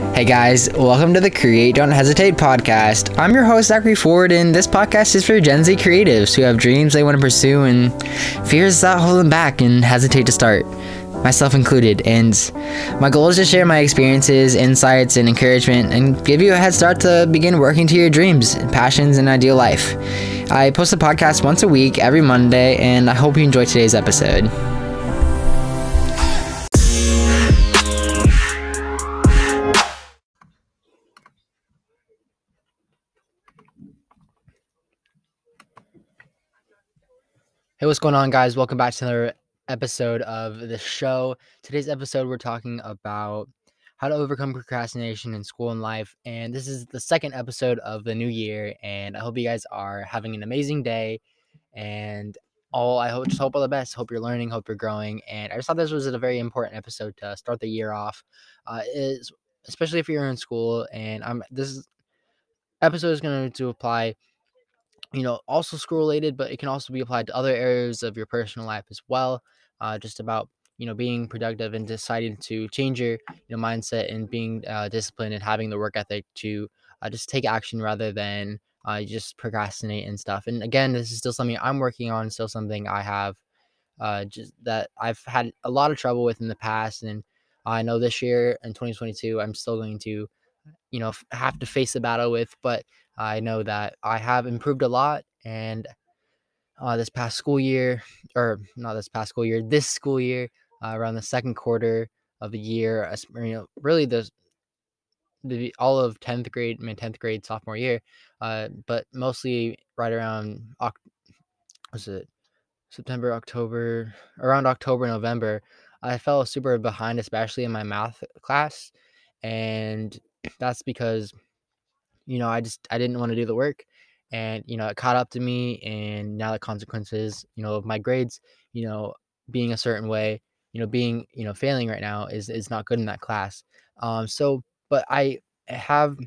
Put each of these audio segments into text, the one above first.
Hey guys, welcome to the Create Don't Hesitate podcast. I'm your host, Zackary Ford, and this podcast is for Gen Z creatives who have dreams they want to pursue and fears that hold them back and hesitate to start, myself included. And my goal is to share my experiences, insights, and encouragement and give you a head start to begin working to your dreams, passions, and ideal life. I post a podcast once a week every Monday, and I hope you enjoy today's episode. Hey, what's going on, guys? Welcome back to another episode of the show. Today's episode, we're talking about how to overcome procrastination in school and life. And this is the second episode of the new year. And I hope you guys are having an amazing day. And all I hope, just hope all the best. Hope you're learning. Hope you're growing. And I just thought this was a very important episode to start the year off. Uh, is especially if you're in school. And I'm this is, episode is going to apply you know, also school related, but it can also be applied to other areas of your personal life as well. Uh, just about you know being productive and deciding to change your you know mindset and being uh, disciplined and having the work ethic to uh, just take action rather than uh, just procrastinate and stuff. And again, this is still something I'm working on. Still something I have uh, just that I've had a lot of trouble with in the past, and I know this year in 2022 I'm still going to you know have to face the battle with, but I know that I have improved a lot, and uh, this past school year, or not this past school year, this school year, uh, around the second quarter of the year, you know, really the the all of 10th grade, mean 10th grade sophomore year, uh, but mostly right around was it September, October, around October, November, I fell super behind, especially in my math class, and that's because you know, I just I didn't want to do the work and you know, it caught up to me and now the consequences, you know, of my grades, you know, being a certain way, you know, being, you know, failing right now is is not good in that class. Um so but I have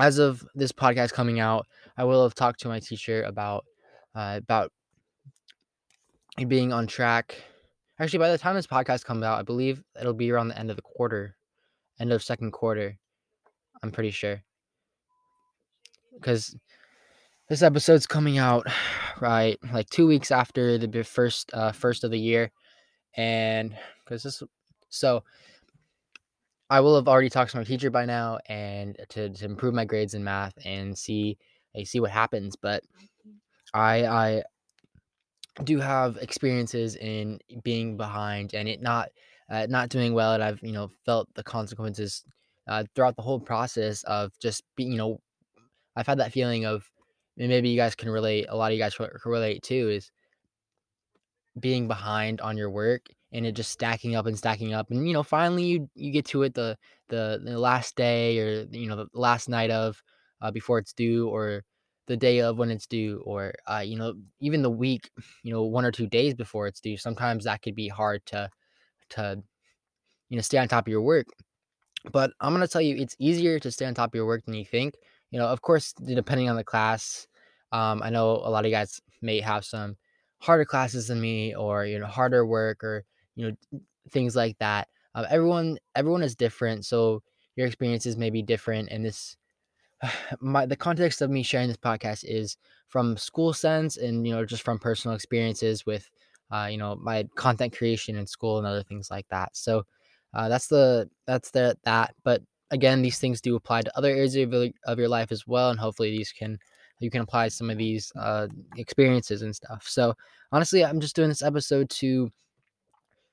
as of this podcast coming out, I will have talked to my teacher about uh, about being on track. Actually, by the time this podcast comes out, I believe it'll be around the end of the quarter, end of second quarter. I'm pretty sure because this episode's coming out right like two weeks after the first uh, first of the year, and because this so I will have already talked to my teacher by now and to, to improve my grades in math and see I see what happens. But I I do have experiences in being behind and it not uh, not doing well, and I've you know felt the consequences uh, throughout the whole process of just being you know I've had that feeling of and maybe you guys can relate. A lot of you guys can relate too. Is being behind on your work and it just stacking up and stacking up and you know finally you you get to it the the, the last day or you know the last night of uh, before it's due or the day of when it's due or uh, you know even the week you know one or two days before it's due sometimes that could be hard to to you know stay on top of your work but i'm going to tell you it's easier to stay on top of your work than you think you know, of course, depending on the class, um, I know a lot of you guys may have some harder classes than me, or you know, harder work, or you know, things like that. Um, everyone, everyone is different, so your experiences may be different. And this, my the context of me sharing this podcast is from school sense, and you know, just from personal experiences with, uh, you know, my content creation in school and other things like that. So, uh, that's the that's the that. But again, these things do apply to other areas of, of your life as well, and hopefully these can you can apply some of these uh, experiences and stuff. So honestly, I'm just doing this episode to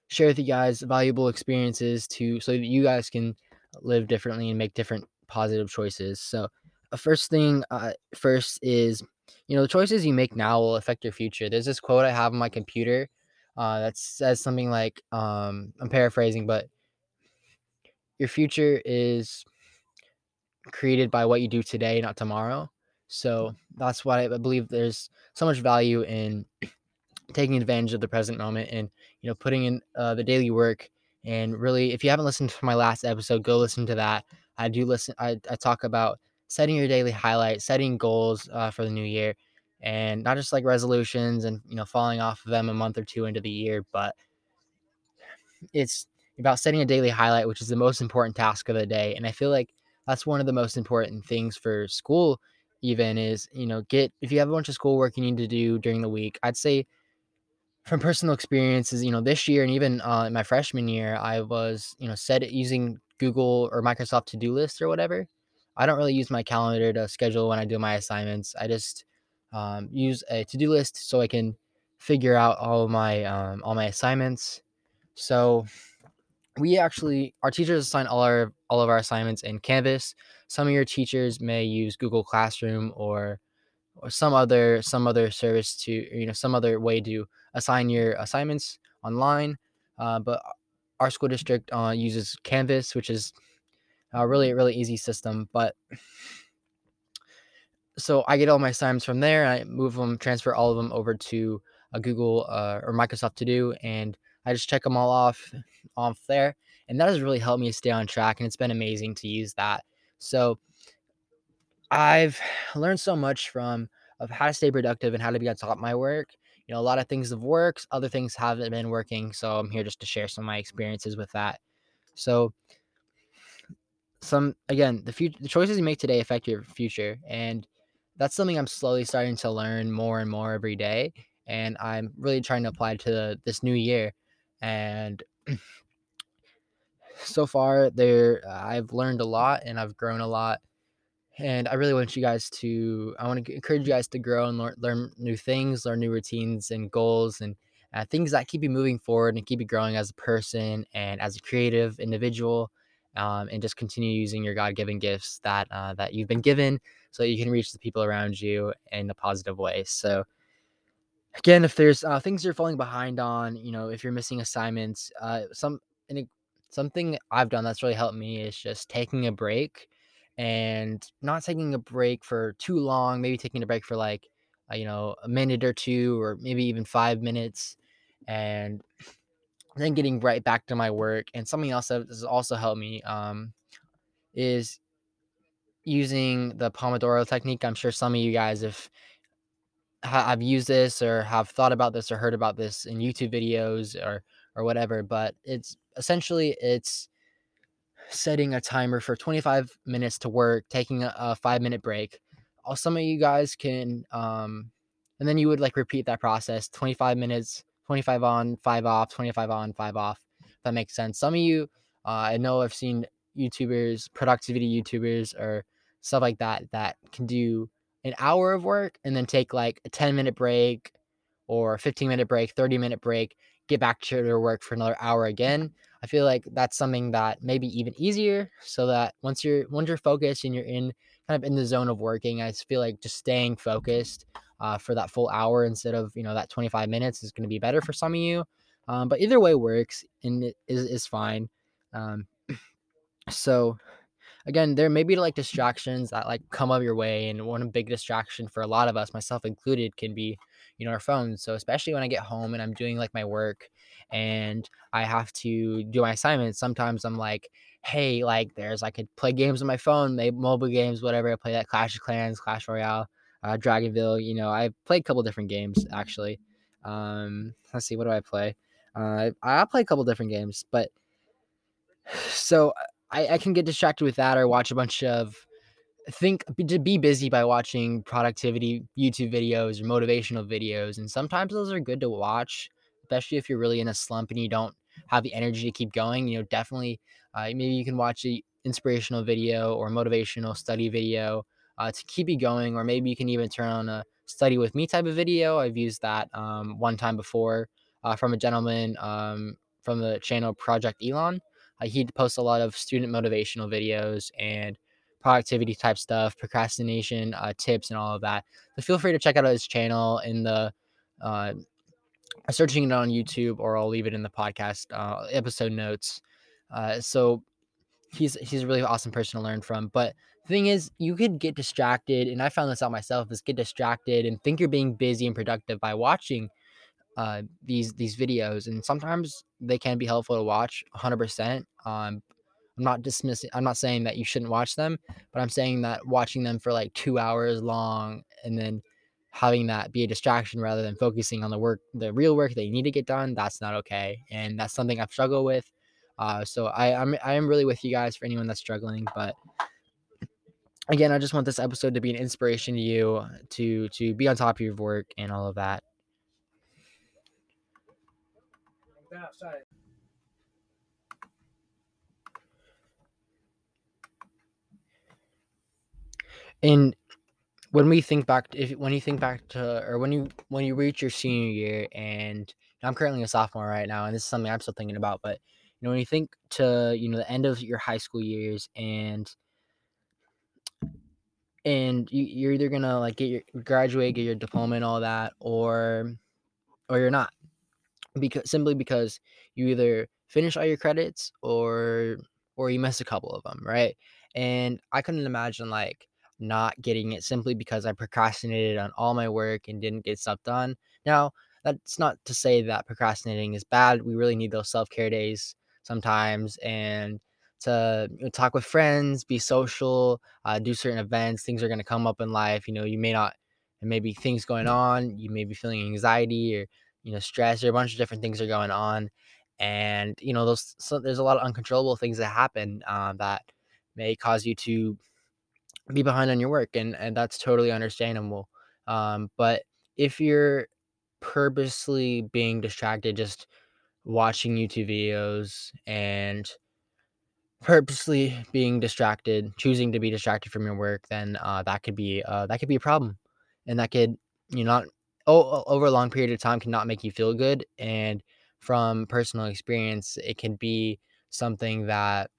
share with you guys valuable experiences to so that you guys can live differently and make different positive choices. So uh, first thing uh, first is you know the choices you make now will affect your future. There's this quote I have on my computer uh, that says something like um, I'm paraphrasing, but your future is created by what you do today, not tomorrow. So that's why I believe there's so much value in taking advantage of the present moment and you know putting in uh, the daily work. And really, if you haven't listened to my last episode, go listen to that. I do listen. I, I talk about setting your daily highlight, setting goals uh, for the new year, and not just like resolutions and you know falling off of them a month or two into the year, but it's about setting a daily highlight, which is the most important task of the day. And I feel like that's one of the most important things for school, even is, you know, get if you have a bunch of schoolwork you need to do during the week, I'd say from personal experiences, you know, this year and even uh, in my freshman year, I was, you know, set it using Google or Microsoft to do list or whatever. I don't really use my calendar to schedule when I do my assignments. I just um, use a to do list so I can figure out all my um, all my assignments. So we actually our teachers assign all our all of our assignments in Canvas. Some of your teachers may use Google Classroom or or some other some other service to you know some other way to assign your assignments online. Uh, but our school district uh, uses Canvas, which is a really really easy system. But so I get all my assignments from there. I move them, transfer all of them over to a Google uh, or Microsoft To Do, and I just check them all off off there, and that has really helped me stay on track, and it's been amazing to use that. So I've learned so much from of how to stay productive and how to be on top of my work. You know, a lot of things have worked, other things haven't been working. So I'm here just to share some of my experiences with that. So some again, the future the choices you make today affect your future. And that's something I'm slowly starting to learn more and more every day. And I'm really trying to apply to this new year. And so far there I've learned a lot and I've grown a lot and I really want you guys to I want to encourage you guys to grow and learn, learn new things, learn new routines and goals and uh, things that keep you moving forward and keep you growing as a person and as a creative individual, um, and just continue using your God-given gifts that uh, that you've been given, so that you can reach the people around you in a positive way. So, again, if there's uh, things you're falling behind on, you know, if you're missing assignments, uh, some and something I've done that's really helped me is just taking a break and not taking a break for too long, maybe taking a break for like, uh, you know, a minute or two, or maybe even five minutes, and then getting right back to my work. And something else that has also helped me um, is using the Pomodoro technique. I'm sure some of you guys have used this or have thought about this or heard about this in YouTube videos or or whatever. But it's essentially it's setting a timer for 25 minutes to work, taking a, a five minute break. Uh, some of you guys can, um, and then you would like repeat that process 25 minutes, 25 on, five off, 25 on, five off. If that makes sense. Some of you, uh, I know I've seen YouTubers, productivity YouTubers, or stuff like that that can do an hour of work and then take like a 10 minute break or 15 minute break, 30 minute break, get back to your work for another hour again. I feel like that's something that may be even easier so that once you're once you're focused and you're in kind of in the zone of working, I feel like just staying focused uh, for that full hour instead of you know that 25 minutes is going to be better for some of you. Um, but either way works and it is is fine. Um, so again, there may be like distractions that like come up your way, and one big distraction for a lot of us, myself included, can be you know our phones. So especially when I get home and I'm doing like my work and I have to do my assignments, sometimes I'm like, hey, like there's I could play games on my phone, maybe mobile games, whatever. I play that Clash of Clans, Clash Royale, uh, Dragonville. You know, I played a couple different games actually. Um, let's see, what do I play? Uh, I play a couple different games, but so I, I can get distracted with that or watch a bunch of think to be busy by watching productivity YouTube videos or motivational videos. And sometimes those are good to watch, especially if you're really in a slump and you don't have the energy to keep going. You know, definitely uh, maybe you can watch a inspirational video or motivational study video uh, to keep you going, or maybe you can even turn on a study with me type of video. I've used that um, one time before uh, from a gentleman um, from the channel Project Elon. He posts a lot of student motivational videos and productivity type stuff, procrastination uh, tips, and all of that. So feel free to check out his channel in the uh, searching it on YouTube, or I'll leave it in the podcast uh, episode notes. Uh, so he's he's a really awesome person to learn from. But the thing is, you could get distracted, and I found this out myself: is get distracted and think you're being busy and productive by watching uh, these these videos, and sometimes they can be helpful to watch 100%. Um, I'm not dismissing. I'm not saying that you shouldn't watch them, but I'm saying that watching them for like two hours long and then having that be a distraction rather than focusing on the work, the real work that you need to get done, that's not okay. And that's something I've struggled with Uh, so I I'm I am really with you guys for anyone that's struggling, but again, I just want this episode to be an inspiration to you to to be on top of your work and all of that. And when we think back, if when you think back to, or when you when you reach your senior year, and I'm currently a sophomore right now, and this is something I'm still thinking about, but you know, when you think to you know the end of your high school years, and and you, you're either gonna like get your graduate, get your diploma, and all that, or or you're not, because simply because you either finish all your credits or or you miss a couple of them, right? And I couldn't imagine like not getting it simply because I procrastinated on all my work and didn't get stuff done. Now, that's not to say that procrastinating is bad. We really need those self-care days sometimes and to you know, talk with friends, be social, uh, do certain events. Things are going to come up in life. You know, you may not, and maybe things going on. You may be feeling anxiety or you know stress or a bunch of different things are going on, and you know those. So there's a lot of uncontrollable things that happen um, that may cause you to be behind on your work, and and that's totally understandable. Um, but if you're purposely being distracted, just watching YouTube videos and purposely being distracted, choosing to be distracted from your work, then uh, that could be uh, that could be a problem, and that could you know not oh, over a long period of time cannot make you feel good. And from personal experience, it can be something that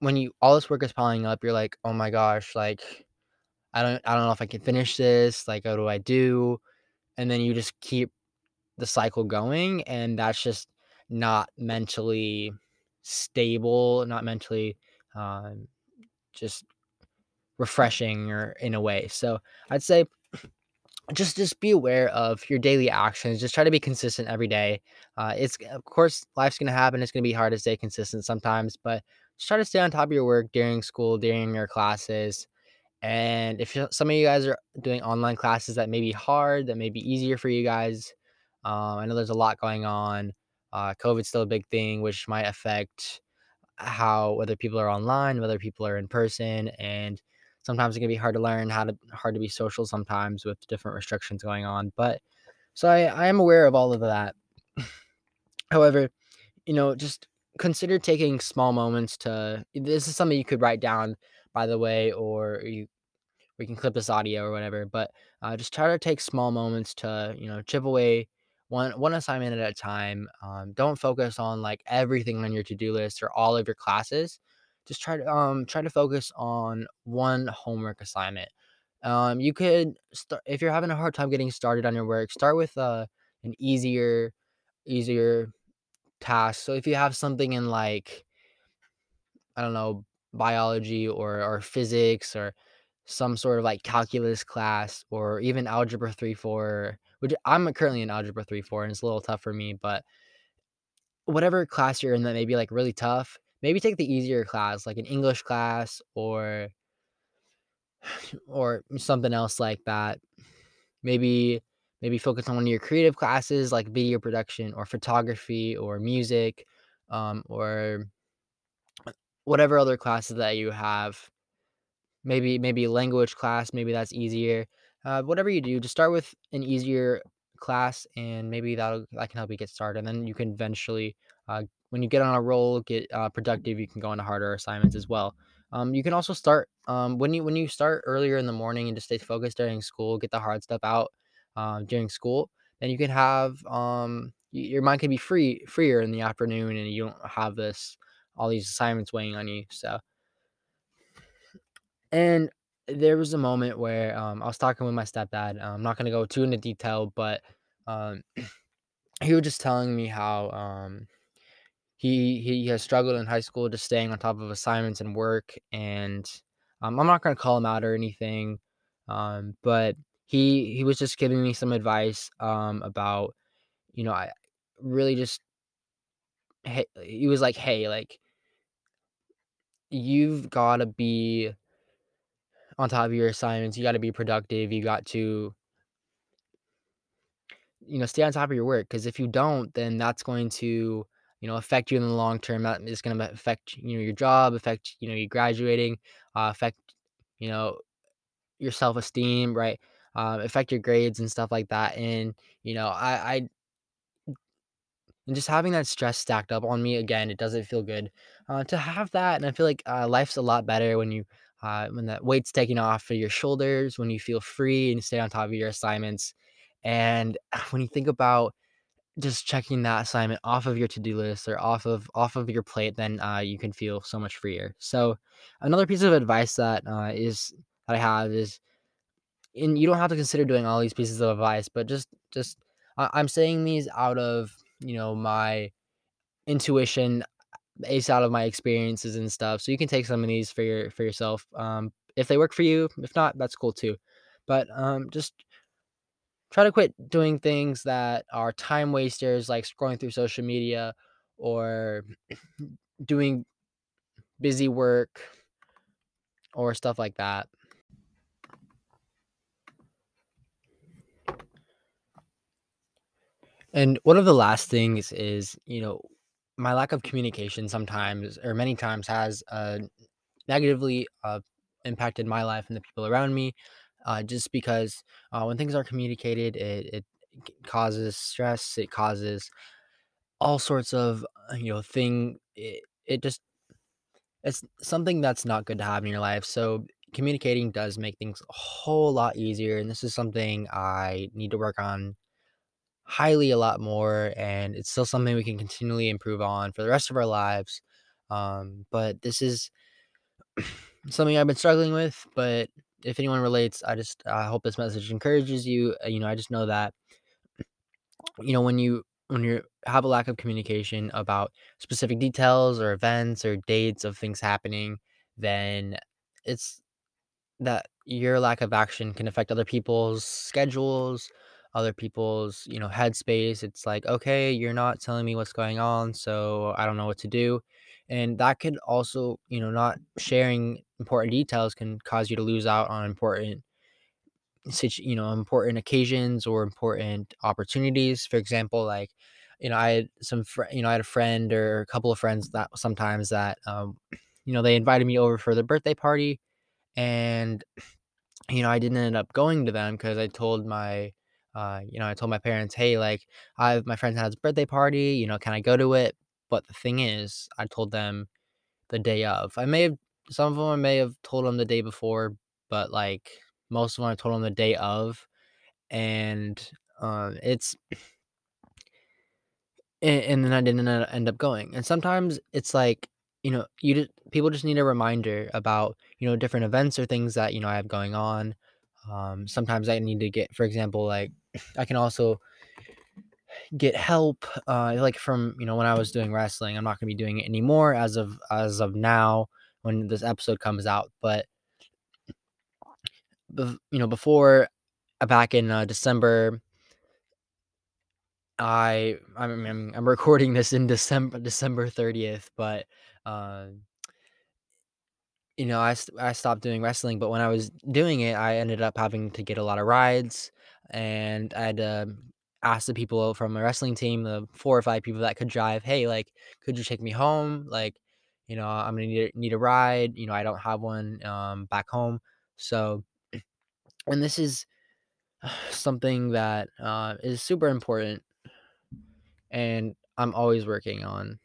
when you all this work is piling up, you're like, oh my gosh, like I don't I don't know if I can finish this. Like, what do I do? And then you just keep the cycle going, and that's just not mentally stable, not mentally um, just refreshing or in a way. So I'd say just just be aware of your daily actions. Just try to be consistent every day. Uh, it's of course life's gonna happen. It's gonna be hard to stay consistent sometimes, but just try to stay on top of your work during school, during your classes. And if some of you guys are doing online classes that may be hard, that may be easier for you guys, um, I know there's a lot going on. Uh, COVID's still a big thing, which might affect how whether people are online, whether people are in person, and sometimes it can be hard to learn how to hard to be social sometimes with different restrictions going on. But so I, I am aware of all of that. However, you know, just consider taking small moments to this is something you could write down by the way, or you we can clip this audio or whatever. But uh, just try to take small moments to you know chip away one one assignment at a time. Um, don't focus on like everything on your to do list or all of your classes. Just try to um try to focus on one homework assignment. Um, you could start if you're having a hard time getting started on your work. Start with uh, an easier easier task. So if you have something in like I don't know, biology or or physics or some sort of like calculus class or even algebra 3 4 which i'm currently in algebra 3 4 and it's a little tough for me but whatever class you're in that may be like really tough maybe take the easier class like an english class or or something else like that maybe maybe focus on one of your creative classes like video production or photography or music um, or whatever other classes that you have Maybe maybe language class, maybe that's easier. Uh, whatever you do, just start with an easier class, and maybe that'll that can help you get started. And then you can eventually, uh, when you get on a roll, get uh, productive. You can go into harder assignments as well. Um, you can also start um, when you when you start earlier in the morning and just stay focused during school. Get the hard stuff out um, during school. Then you can have um, your mind can be free freer in the afternoon, and you don't have this all these assignments weighing on you. So and there was a moment where, um, I was talking with my stepdad, I'm not gonna go too into detail, but, um, he was just telling me how, um, he he has struggled in high school just staying on top of assignments and work, and, um, I'm not gonna call him out or anything, um, but he he was just giving me some advice, um, about, you know, I really just hey he was like, "Hey, like, you've gotta be on top of your assignments, you gotta be productive, you got to you know, stay on top of your work because if you don't, then that's going to you know affect you in the long term. Is going to affect you know your job, affect you know you graduating, uh, affect you know your self esteem, right? Um, affect your grades and stuff like that. And you know, I, I and just having that stress stacked up on me again, it doesn't feel good. Uh, to have that, and I feel like uh, life's a lot better when you uh, when that weight's taken off of your shoulders, when you feel free and stay on top of your assignments, and when you think about just checking that assignment off of your to-do list or off of off of your plate, then uh, you can feel so much freer. So, another piece of advice that uh, is that I have is and you don't have to consider doing all these pieces of advice, but just just I'm saying these out of you know my intuition, based out of my experiences and stuff. So you can take some of these for your for yourself. Um, if they work for you, if not, that's cool too. But um, just try to quit doing things that are time wasters, like scrolling through social media or doing busy work or stuff like that. And one of the last things is, you know, my lack of communication sometimes or many times has uh, negatively uh, impacted my life and the people around me. Uh, just because uh, when things are communicated, it, it causes stress. It causes all sorts of uh, you know thing. It, it just it's something that's not good to have in your life. So communicating does make things a whole lot easier, and this is something I need to work on highly a lot more and it's still something we can continually improve on for the rest of our lives um, but this is something i've been struggling with but if anyone relates i just i hope this message encourages you Uh, you know i just know that you know when you when you have a lack of communication about specific details or events or dates of things happening then it's that your lack of action can affect other people's schedules, other people's, you know, headspace. It's like, okay, you're not telling me what's going on, so I don't know what to do. And that could also, you know, not sharing important details can cause you to lose out on important you know, important occasions or important opportunities. For example, like, you know, I had some, fr- you know, I had a friend or a couple of friends that sometimes that, um, you know, they invited me over for their birthday party and you know, I didn't end up going to them because I told my, uh, you know, I told my parents, hey, like, I my friend has a birthday party, you know, can I go to it? But the thing is, I told them the day of. I may have some of them I may have told them the day before, but like most of them I told them the day of, and um, it's and, and then I didn't end up going. And sometimes it's like, you know, you just, people just need a reminder about, you know, different events or things that, you know, I have going on. Um, sometimes I need to get, for example, like I can also get help, uh, like from, you know, when I was doing wrestling, I'm not going to be doing it anymore as of, as of now when this episode comes out. But, you know, before uh, back in uh, December, I I'm I'm I'm recording this in December December 30th, but, um, you know, I I stopped doing wrestling, but when I was doing it, I ended up having to get a lot of rides, and I had to ask the people from my wrestling team, the 4 or 5 people that could drive, "Hey, like, could you take me home? Like, you know, I'm gonna need need a ride, you know, I don't have one, um, back home." So and this is something that, uh, is super important, and I'm always working on.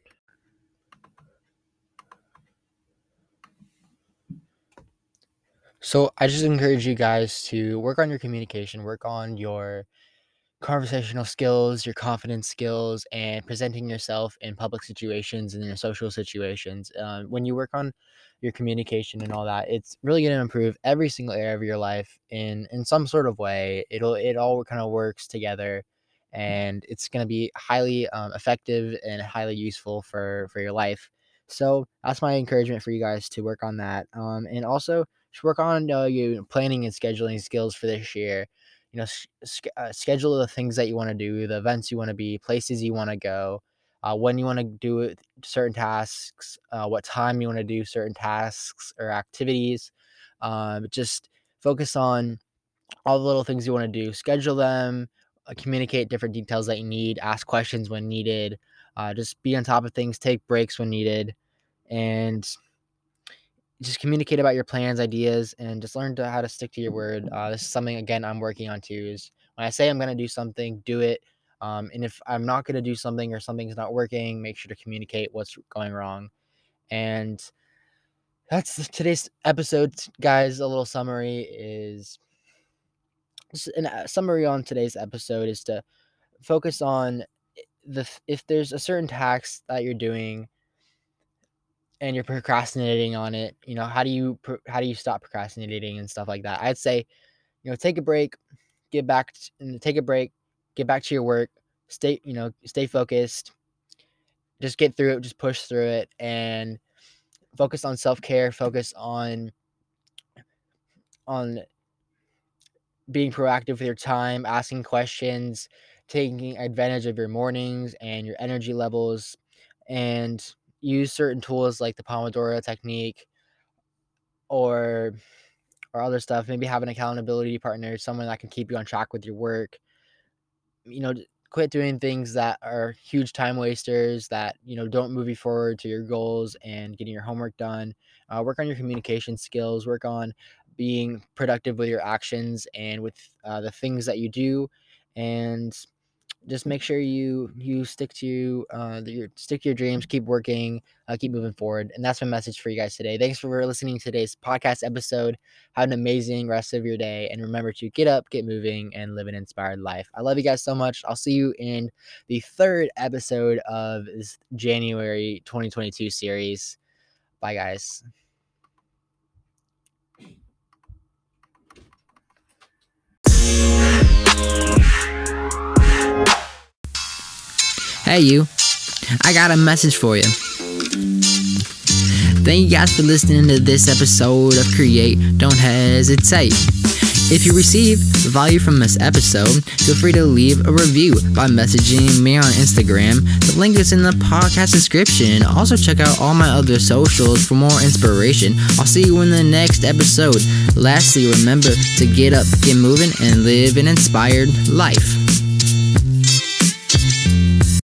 So I just encourage you guys to work on your communication, work on your conversational skills, your confidence skills, and presenting yourself in public situations and in social situations. Uh, when you work on your communication and all that, it's really going to improve every single area of your life in in some sort of way. It'll it all kind of works together, and it's going to be highly um, effective and highly useful for for your life. So that's my encouragement for you guys to work on that, um, and also just work on uh, your planning and scheduling skills for this year you know, uh, schedule the things that you want to do, the events you want to be, places you want to go, uh, when you want to do certain tasks, uh, what time you want to do certain tasks or activities. Um, just focus on all the little things you want to do, schedule them, uh, communicate different details that you need, ask questions when needed. Uh, just be on top of things, take breaks when needed, and just communicate about your plans, ideas, and just learn to how to stick to your word. Uh, this is something again I'm working on too. Is when I say I'm going to do something, do it. Um, and if I'm not going to do something or something's not working, make sure to communicate what's going wrong. And that's today's episode, guys. A little summary is a summary on today's episode is to focus on the if there's a certain task that you're doing and you're procrastinating on it you know how do you how do you stop procrastinating and stuff like that? I'd say you know take a break get back and take a break get back to your work stay you know stay focused just get through it just push through it and focus on self-care focus on on being proactive with your time asking questions taking advantage of your mornings and your energy levels and use certain tools like the pomodoro technique or or other stuff maybe have an accountability partner someone that can keep you on track with your work. You know quit doing things that are huge time wasters that you know don't move you forward to your goals and getting your homework done. Uh, work on your communication skills work on being productive with your actions and with uh, the things that you do and just make sure you you stick to uh your stick your dreams keep working uh, keep moving forward and that's my message for you guys today. Thanks for listening to today's podcast episode. Have an amazing rest of your day and remember to get up get moving and live an inspired life. I love you guys so much. I'll see you in the third episode of this january 2022 series. Bye guys Hey, you. I got a message for you. Thank you guys for listening to this episode of Create. Don't hesitate. If you receive value from this episode, feel free to leave a review by messaging me on Instagram. The link is in the podcast description. Also, check out all my other socials for more inspiration. I'll see you in the next episode. Lastly, remember to get up, get moving, and live an inspired life.